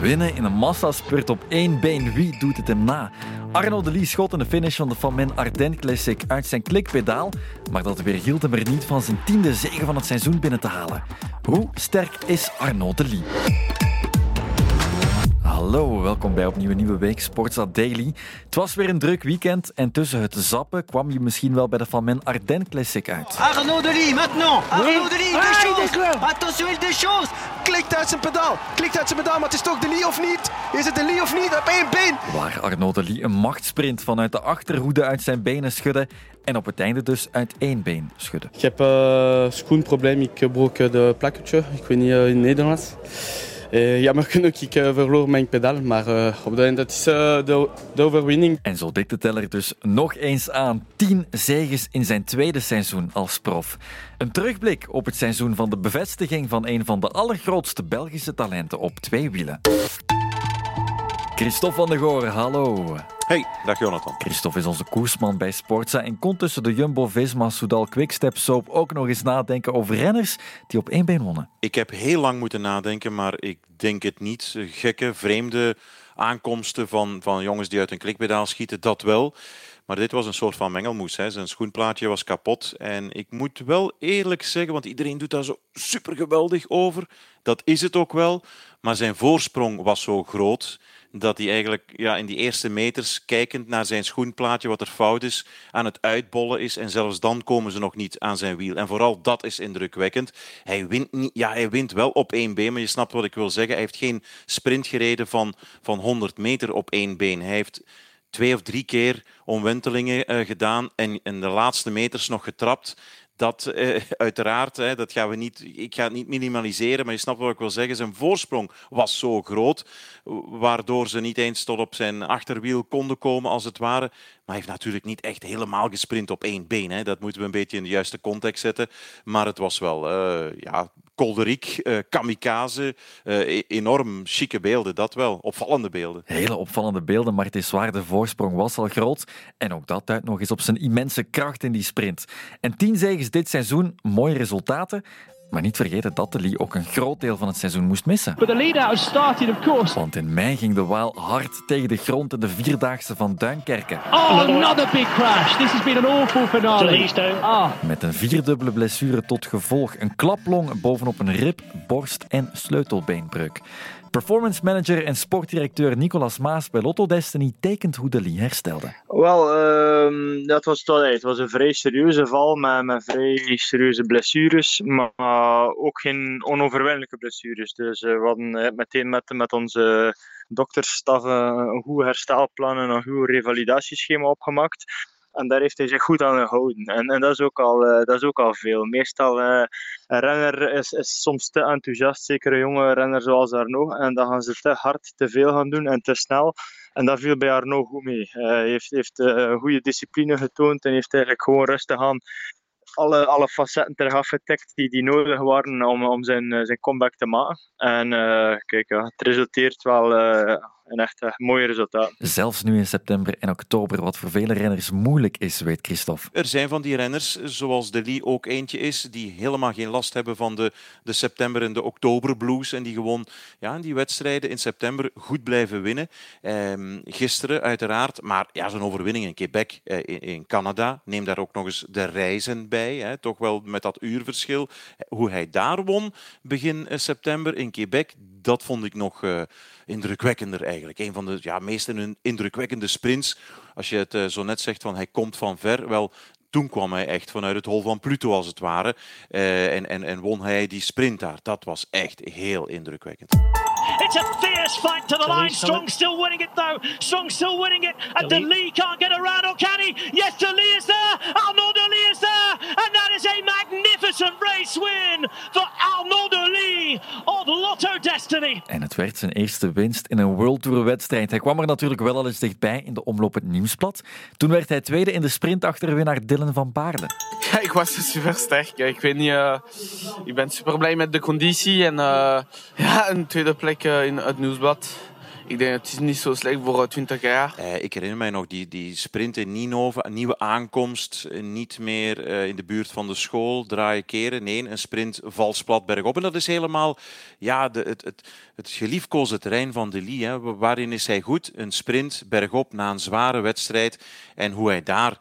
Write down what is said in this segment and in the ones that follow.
Winnen in een massaspurt op één been, wie doet het hem na? Arno de Lee schot in de finish van de Van Men Ardennes Classic uit zijn klikpedaal, maar dat weerhield hem er niet van zijn tiende zege van het seizoen binnen te halen. Hoe sterk is Arno de Lee? Hallo, welkom bij opnieuw een nieuwe week Sportsa Daily. Het was weer een druk weekend en tussen het zappen kwam je misschien wel bij de Van Men Ardennes Classic uit. Arnaud Delis, maintenant Arnaud Delis, Déclare. Attention, il des choses Klikt uit zijn pedaal. Klikt uit zijn pedaal, maar het is toch de Lee of niet? Is het de Lee of niet? Op één been. Waar Arnaud de Lee een machtsprint vanuit de achterhoede uit zijn benen schudde en op het einde dus uit één been schudde. Ik heb uh, schoenprobleem. Ik brak de plakketje. Ik weet niet uh, in Nederlands. Uh, jammer genoeg, ik uh, verloor mijn pedaal. Maar uh, op de dat is de, de overwinning. En zo dik de teller dus nog eens aan. 10 zeges in zijn tweede seizoen als prof. Een terugblik op het seizoen van de bevestiging van een van de allergrootste Belgische talenten op twee wielen. Christophe van de Goor, hallo. Hey, dag Jonathan. Christophe is onze koersman bij Sportza en kon tussen de Jumbo-Visma Soudal Quickstep Soap ook nog eens nadenken over renners die op één been wonnen. Ik heb heel lang moeten nadenken, maar ik denk het niet. Gekke, vreemde aankomsten van, van jongens die uit een klikpedaal schieten, dat wel. Maar dit was een soort van mengelmoes. Hè. Zijn schoenplaatje was kapot. En ik moet wel eerlijk zeggen, want iedereen doet daar zo super geweldig over. Dat is het ook wel. Maar zijn voorsprong was zo groot dat hij eigenlijk ja, in die eerste meters, kijkend naar zijn schoenplaatje, wat er fout is, aan het uitbollen is. En zelfs dan komen ze nog niet aan zijn wiel. En vooral dat is indrukwekkend. Hij wint, niet, ja, hij wint wel op één been, maar je snapt wat ik wil zeggen. Hij heeft geen sprint gereden van, van 100 meter op één been. Hij heeft twee of drie keer omwentelingen uh, gedaan en in de laatste meters nog getrapt. Dat uh, uiteraard, hè, dat gaan we niet, ik ga het niet minimaliseren, maar je snapt wat ik wil zeggen. Zijn voorsprong was zo groot, waardoor ze niet eens tot op zijn achterwiel konden komen, als het ware. Maar hij heeft natuurlijk niet echt helemaal gesprint op één been. Hè. Dat moeten we een beetje in de juiste context zetten. Maar het was wel uh, ja, kolderiek, uh, kamikaze, uh, enorm chique beelden, dat wel. Opvallende beelden. Hele opvallende beelden, maar het is waar, de voorsprong was al groot. En ook dat duidt nog eens op zijn immense kracht in die sprint. En tien zegens dit seizoen, mooie resultaten. Maar niet vergeten dat de Lee ook een groot deel van het seizoen moest missen. But the lead-out has started, of course. Want in mei ging de Waal hard tegen de grond in de vierdaagse van Duinkerken. Oh, another big crash. This has been an awful finale. Ah. Met een vierdubbele blessure tot gevolg. Een klaplong bovenop een rib, borst en sleutelbeenbreuk. Performance manager en sportdirecteur Nicolas Maas bij Lotto Destiny tekent hoe de Lee herstelde. Wel, uh, dat was, het was een vrij serieuze val met, met vrij serieuze blessures, maar ook geen onoverwinnelijke blessures. Dus uh, we hadden meteen met, met onze dokterstaf een goed herstelplan en een goed revalidatieschema opgemaakt. En daar heeft hij zich goed aan gehouden. En, en dat, is ook al, dat is ook al veel. Meestal uh, een renner is, soms te enthousiast, zeker een jonge renner zoals Arnaud. En dan gaan ze te hard, te veel gaan doen en te snel. En dat viel bij Arnaud goed mee. Hij heeft, heeft goede discipline getoond en heeft eigenlijk gewoon rustig aan alle, alle facetten terug afgetikt die, die nodig waren om, om zijn, zijn comeback te maken. En kijk, ja, het resulteert wel een echt uh, mooi resultaat. Zelfs nu in september en oktober, wat voor vele renners moeilijk is, weet Christophe. Er zijn van die renners, zoals de Lee ook eentje is, die helemaal geen last hebben van de, de september- en de oktoberblues en die gewoon ja, in die wedstrijden in september goed blijven winnen. Ehm, gisteren uiteraard, maar ja, zo'n overwinning in Quebec, eh, in, in, Canada, neem daar ook nog eens de reizen bij, hè, toch wel met dat uurverschil. Hoe hij daar won begin september in Quebec, dat vond ik nog uh, indrukwekkender eigenlijk. Een van de ja, meest indrukwekkende sprints. Als je het uh, zo net zegt van hij komt van ver. Wel, toen kwam hij echt vanuit het hol van Pluto als het ware. Uh, en, en, en won hij die sprint daar. Dat was echt heel indrukwekkend. It's a fierce fight to the line. Strong still winning it though. Strong still winning it. And De Lee can't get around, or can he? Yes, De Lee is there. Arnaud De Lee is there. And that is a magnificent race win for Arnaud De Lee of Lotto Destiny. En het werd zijn eerste winst in een World Tour wedstrijd. Hij kwam er natuurlijk wel al eens dichtbij in de omloop het nieuwsblad. Toen werd hij tweede in de sprint achter winnaar Dylan van Baarden. Ja, ik was super sterk. Ik weet niet, uh, ik ben super blij met de conditie. En uh, ja, een tweede plek uh, in het nieuwsblad ik denk het is niet zo slecht voor 20 jaar. Eh, ik herinner mij nog die, die sprint in Ninove, een nieuwe aankomst, eh, niet meer eh, in de buurt van de school, draaien keren. Nee, een sprint vals plat bergop. En dat is helemaal ja, de, het, het, het geliefkoosde terrein van de Lee. Hè. Waarin is hij goed? Een sprint bergop na een zware wedstrijd. En hoe hij daar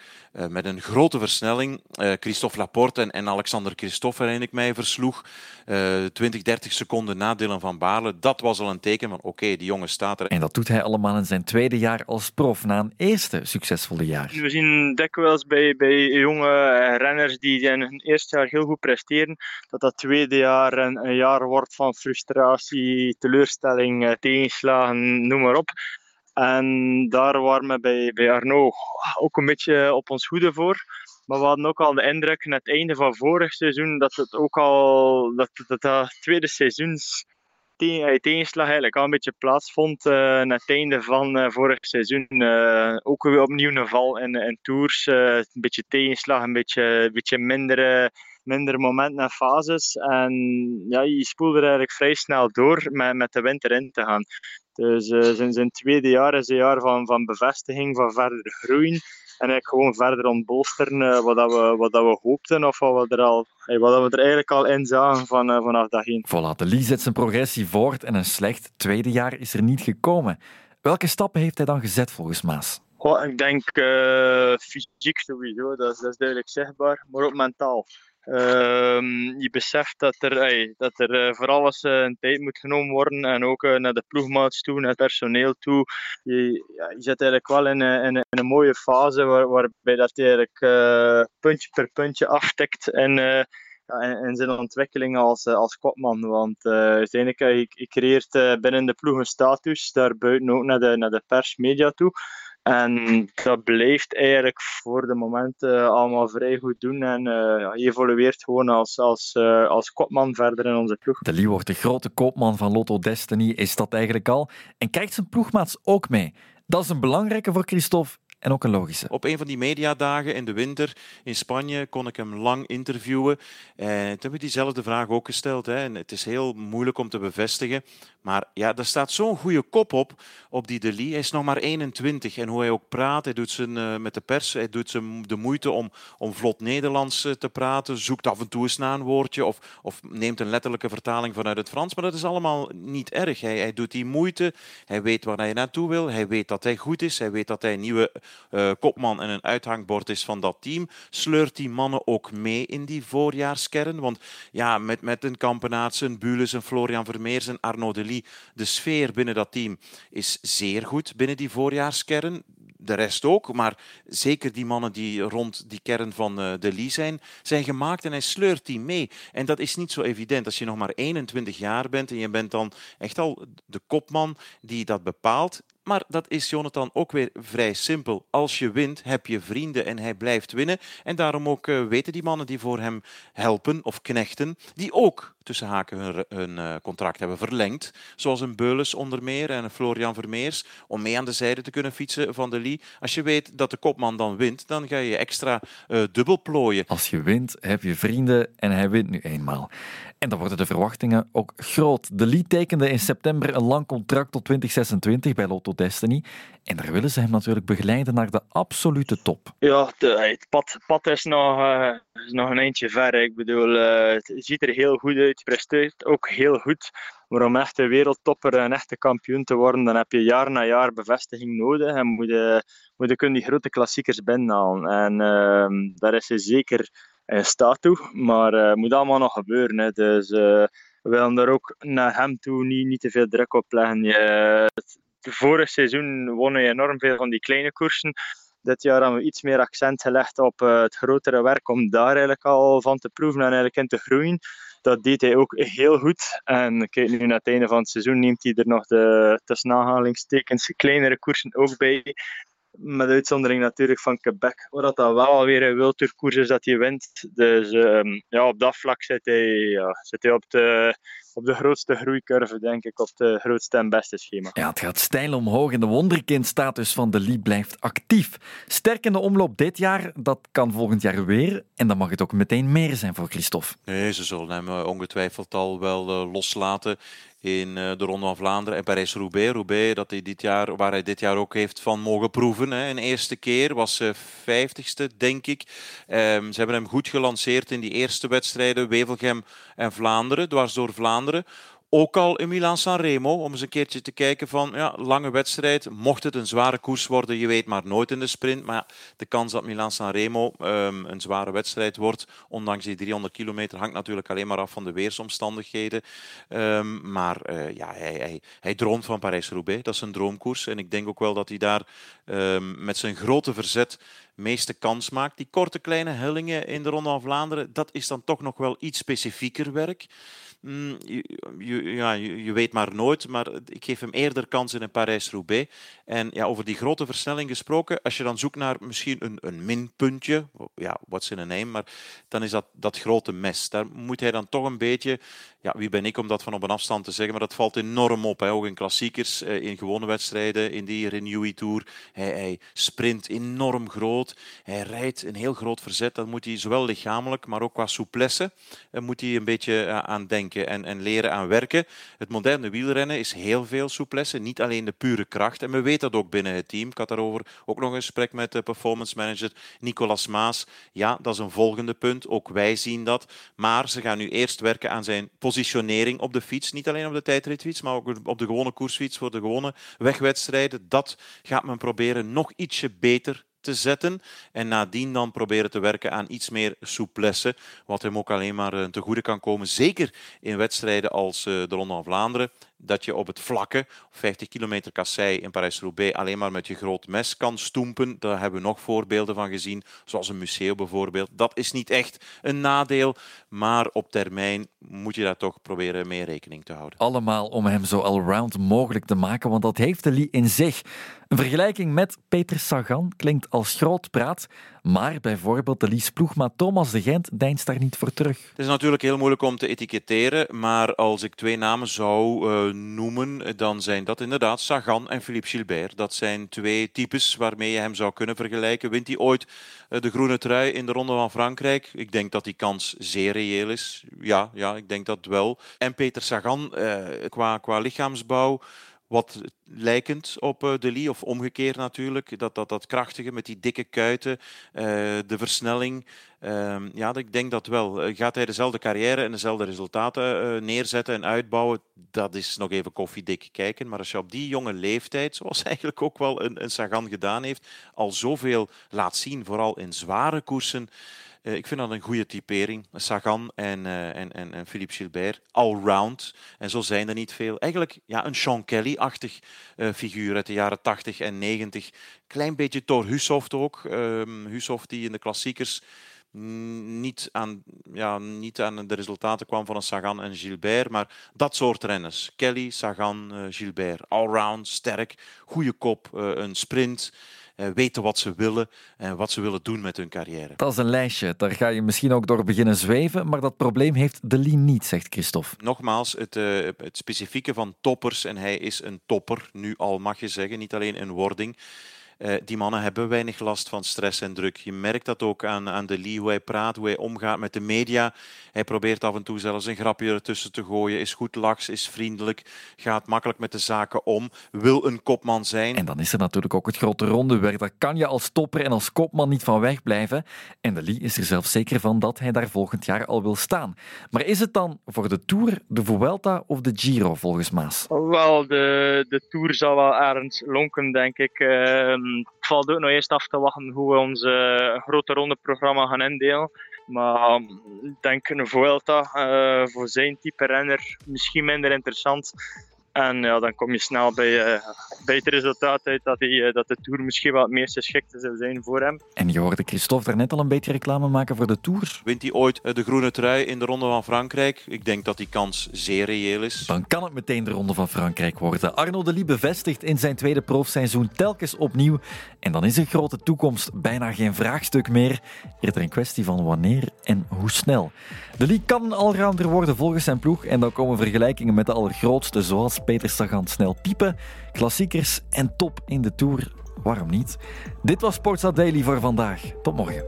met een grote versnelling Christophe Laporte en, Alexander Christophe, herinner ik mij, versloeg. Uh, 20, 30 seconden na Dylan van Baarle. Dat was al een teken van oké, die jongen staat En dat doet hij allemaal in zijn tweede jaar als prof, na een eerste succesvolle jaar. We zien dikwijls bij, bij jonge renners die in hun eerste jaar heel goed presteren, dat dat tweede jaar een, jaar wordt van frustratie, teleurstelling, tegenslagen, noem maar op. En daar waren we bij, bij Arno ook een beetje op ons goede voor. Maar we hadden ook al de indruk net het einde van vorig seizoen dat het ook al dat, dat, dat tweede seizoens tegenslag eigenlijk al een beetje plaatsvond uh, net het einde van uh, vorig seizoen. Uh, ook weer opnieuw een val in, in tours. een beetje tegenslag, een beetje, beetje mindere, minder momenten en fases. En ja, je spoelde er eigenlijk vrij snel door met, met de winter in te gaan. Dus zijn, zijn tweede jaar is een jaar van, van bevestiging, van verder groeien. En eigenlijk gewoon verder ontbolsteren uh, wat, dat we, wat dat we hoopten of wat we er, al, wat dat we er eigenlijk al in zagen van, uh, vanaf dag één. Voilà, de Lee zet zijn progressie voort en een slecht tweede jaar is er niet gekomen. Welke stappen heeft hij dan gezet volgens Maas? Goh, ik denk fysiek sowieso, dat is, dat is duidelijk zichtbaar, maar ook mentaal. Um, je beseft dat er, dat er uh, voor alles uh, een tijd moet genomen worden en ook uh, naar de ploegmaats toe, naar het personeel toe. Je, ja, je zit eigenlijk wel in, in, in een mooie fase waar, waarbij dat eigenlijk puntje per puntje aftikt in, in, zijn ontwikkeling als, als kopman. Want uiteindelijk je, creëert binnen de ploeg een status, daarbuiten ook naar de, naar de pers, media toe. En dat blijft eigenlijk voor de moment uh, allemaal vrij goed doen. En uh, evolueert gewoon als, als, uh, als kopman verder in onze ploeg. De Lee wordt de grote koopman van Lotto Destiny, is dat eigenlijk al. En kijkt zijn ploegmaats ook mee. Dat is een belangrijke voor Christophe en ook een logische. Op een van die mediadagen in de winter in Spanje kon ik hem lang interviewen. En toen heb ik diezelfde vraag ook gesteld. Hè. En het is heel moeilijk om te bevestigen. Maar ja, er staat zo'n goede kop op, op die Deli. Hij is nog maar 21. En hoe hij ook praat, hij doet zijn, uh, met de pers, hij doet zijn de moeite om, om vlot Nederlands uh, te praten. Zoekt af en toe eens naar een woordje of, of neemt een letterlijke vertaling vanuit het Frans. Maar dat is allemaal niet erg. Hij, hij doet die moeite. Hij weet waar hij naartoe wil. Hij weet dat hij goed is. Hij weet dat hij nieuwe uh, kopman en een uithangbord is van dat team. Sleurt die mannen ook mee in die voorjaarskern? Want ja, met, met een Kampenaerts, een Bules, een Florian Vermeers, een Arnaud Delis de sfeer binnen dat team is zeer goed binnen die voorjaarskern. De rest ook, maar zeker die mannen die rond die kern van eh, de Lee zijn, zijn gemaakt en hij sleurt die mee. En dat is niet zo evident. Als je nog maar 21 jaar bent en je bent dan echt al de kopman die dat bepaalt, maar dat is Jonathan ook weer vrij simpel. Als je wint, heb je vrienden en hij blijft winnen. En daarom ook uh, weten die mannen die voor hem helpen of knechten, die ook tussen haken hun, hun uh, contract hebben verlengd. Zoals een Beules onder meer en een Florian Vermeers. Om mee aan de zijde te kunnen fietsen van de Lee. Als je weet dat de kopman dan wint, dan ga je extra uh, dubbel plooien. Als je wint, heb je vrienden en hij wint nu eenmaal. En dan worden de verwachtingen ook groot. De Lee tekende in september een lang contract tot 2026 bij Lotto Destiny. En daar willen ze hem natuurlijk begeleiden naar de absolute top. Ja, de, het pad, pad is, nog, uh, is nog een eindje ver. Ik bedoel, uh, het ziet er heel goed uit, presteert ook heel goed. Maar om echt een wereldtopper, een echte kampioen te worden, dan heb je jaar na jaar bevestiging nodig. En moet je, moet kunnen die grote klassiekers binnenhalen. En uh, daar is hij zeker in staat toe. Maar het moet allemaal nog gebeuren. Hè. Dus we willen daar ook naar hem toe niet, niet te veel druk op leggen. Je, vorig seizoen wonnen je enorm veel van die kleine koersen. Dit jaar hebben we iets meer accent gelegd op uh, het grotere werk om daar eigenlijk al van te proeven en eigenlijk in te groeien. Dat deed hij ook heel goed. En kijk, nu naar het einde van het seizoen neemt hij er nog de tussen aanhalingstekens kleinere koersen ook bij. Met uitzondering natuurlijk van Quebec, waar dat wel alweer een wildtourkoers is dat hij wint. Dus um, ja, op dat vlak zit hij, ja, zit hij op, de, op de grootste groeicurve, denk ik, op de grootste en beste schema. Ja, het gaat stijl omhoog en de wonderkindstatus van de Lee blijft actief. Sterk in de omloop dit jaar, dat kan volgend jaar weer. En dan mag het ook meteen meer zijn voor Christophe. Nee, ze zullen hem eh, ongetwijfeld al wel uh, loslaten in uh, de Ronde van Vlaanderen en Parijs-Roubaix. Roubaix, dat hij dit jaar, waar hij dit jaar ook heeft van mogen proeven. Hè. Een eerste keer was vijftigste, denk ik. Um, ze hebben hem goed gelanceerd in die eerste wedstrijden, Wevelgem en Vlaanderen, dwars door Vlaanderen. Ook al in Milan-San Remo, om eens een keertje te kijken van, ja, lange wedstrijd. Mocht het een zware koers worden, je weet maar nooit in de sprint. Maar de kans dat Milan-San Remo um, een zware wedstrijd wordt, ondanks die 300 kilometer, hangt natuurlijk alleen maar af van de weersomstandigheden. Um, maar uh, ja, hij, hij, droomt van Parijs-Roubaix. Dat is een droomkoers. En ik denk ook wel dat hij daar um, met zijn grote verzet meeste kans maakt. Die korte kleine hellingen in de Ronde van Vlaanderen, dat is dan toch nog wel iets specifieker werk. Mm, je, ja, je, weet maar nooit, maar ik geef hem eerder kans in een Parijs-Roubaix. En ja, over die grote versnelling gesproken, als je dan zoekt naar misschien een, een minpuntje, ja, what's in a name, maar dan is dat dat grote mes. Daar moet hij dan toch een beetje, ja, wie ben ik om dat van op een afstand te zeggen, maar dat valt enorm op. Ook in klassiekers, in gewone wedstrijden, in die Renewy Tour. Hij, hij sprint enorm groot, hij rijdt een heel groot verzet. Dat moet hij zowel lichamelijk, maar ook qua souplesse, moet hij een beetje aan denken en, en leren aan werken. Het moderne wielrennen is heel veel souplesse, niet alleen de pure kracht. En we weten dat ook binnen het team. Ik had daarover ook nog een gesprek met de performance manager Nicolas Maas. Ja, dat is een volgende punt. Ook wij zien dat. Maar ze gaan nu eerst werken aan zijn positionering op de fiets. Niet alleen op de tijdritfiets, maar ook op de gewone koersfiets voor de gewone wegwedstrijden. Dat gaat men proberen nog ietsje beter te zetten. En nadien dan proberen te werken aan iets meer souplesse. Wat hem ook alleen maar te goede kan komen. Zeker in wedstrijden als de Ronde van Vlaanderen dat je op het vlakke, 50 kilometer kassei in Parijs-Roubaix, alleen maar met je groot mes kan stoempen. Daar hebben we nog voorbeelden van gezien, zoals een museum bijvoorbeeld. Dat is niet echt een nadeel, maar op termijn moet je daar toch proberen mee rekening te houden. Allemaal om hem zo allround mogelijk te maken, want dat heeft de Lee in zich. Een vergelijking met Peter Sagan klinkt als groot praat, maar bijvoorbeeld de Lies ploegmaat Thomas de Gent deinst daar niet voor terug. Het is natuurlijk heel moeilijk om te etiketteren, maar als ik twee namen zou uh, noemen, dan zijn dat inderdaad Sagan en Philippe Gilbert. Dat zijn twee types waarmee je hem zou kunnen vergelijken. Wint hij ooit uh, de groene trui in de Ronde van Frankrijk? Ik denk dat die kans zeer reëel is. Ja, ja ik denk dat wel. En Peter Sagan, uh, qua, qua lichaamsbouw wat lijkend op uh, de Lee, of omgekeerd natuurlijk. Dat, dat, dat krachtige met die dikke kuiten, uh, de versnelling. Uh, ja, ik denk dat wel. gaat hij dezelfde carrière en dezelfde resultaten neerzetten en uitbouwen? Dat is nog even koffiedik kijken. Maar als je op die jonge leeftijd, zoals eigenlijk ook wel een, een Sagan gedaan heeft, al zoveel laat zien, vooral in zware koersen. Uh, ik vind dat een goede typering. Sagan en, uh, en, en, en Philippe Gilbert, all-round. En zo zijn er niet veel. Eigenlijk ja, een Sean Kelly-achtig uh, figuur uit de jaren 80 en 90. Klein beetje Thor Hushoft ook. Um, Hushoft die in de klassiekers niet aan, ja, niet aan de resultaten kwam van een Sagan en Gilbert, maar dat soort renners. Kelly, Sagan, Gilbert. Allround, sterk, goede kop, een sprint weten wat ze willen en wat ze willen doen met hun carrière. Dat is een lijstje. Daar ga je misschien ook door beginnen zweven, maar dat probleem heeft de Lee niet, zegt Christophe. Nogmaals, het, uh, het specifieke van toppers, en hij is een topper, nu al mag je zeggen, niet alleen in wording. Uh, die mannen hebben weinig last van stress en druk. Je merkt dat ook aan, aan de Lee, hoe hij praat, hoe hij omgaat met de media. Hij probeert af en toe zelfs een grapje ertussen te gooien, is goed laks, is vriendelijk, gaat makkelijk met de zaken om, wil een kopman zijn. En dan is er natuurlijk ook het grote rondewerk. Daar kan je als topper en als kopman niet van wegblijven. En de Lee is er zelf zeker van dat hij daar volgend jaar al wil staan. Maar is het dan voor de Tour, de Vuelta of de Giro volgens Maas? Wel, de, de Tour zal wel ergens lonken, denk ik. Uh, het valt ook nog eerst af te wachten hoe we ons uh, grote rondeprogramma gaan indelen. Maar um, ik denk een Vuelta uh, voor zijn type renner misschien minder interessant. En ja, dan kom je snel bij, uh, bij het resultaat uit dat, hij, uh, dat de Tour misschien wat meer geschikte zou zijn voor hem. En je hoorde Christophe daarnet al een beetje reclame maken voor de Tour. Wint hij ooit de groene trui in de Ronde van Frankrijk? Ik denk dat die kans zeer reëel is. Dan kan het meteen de Ronde van Frankrijk worden. Arno de Lie bevestigt in zijn tweede profseizoen telkens opnieuw. En dan is een grote toekomst bijna geen vraagstuk meer. Eerder een kwestie van wanneer en hoe snel. De Lie kan een allrounder worden volgens zijn ploeg. En dan komen vergelijkingen met de allergrootste, zoals Peter Sagan snel piepen, klassiekers en top in de Tour. Waarom niet? Dit was Sportsa Daily voor vandaag. Tot morgen.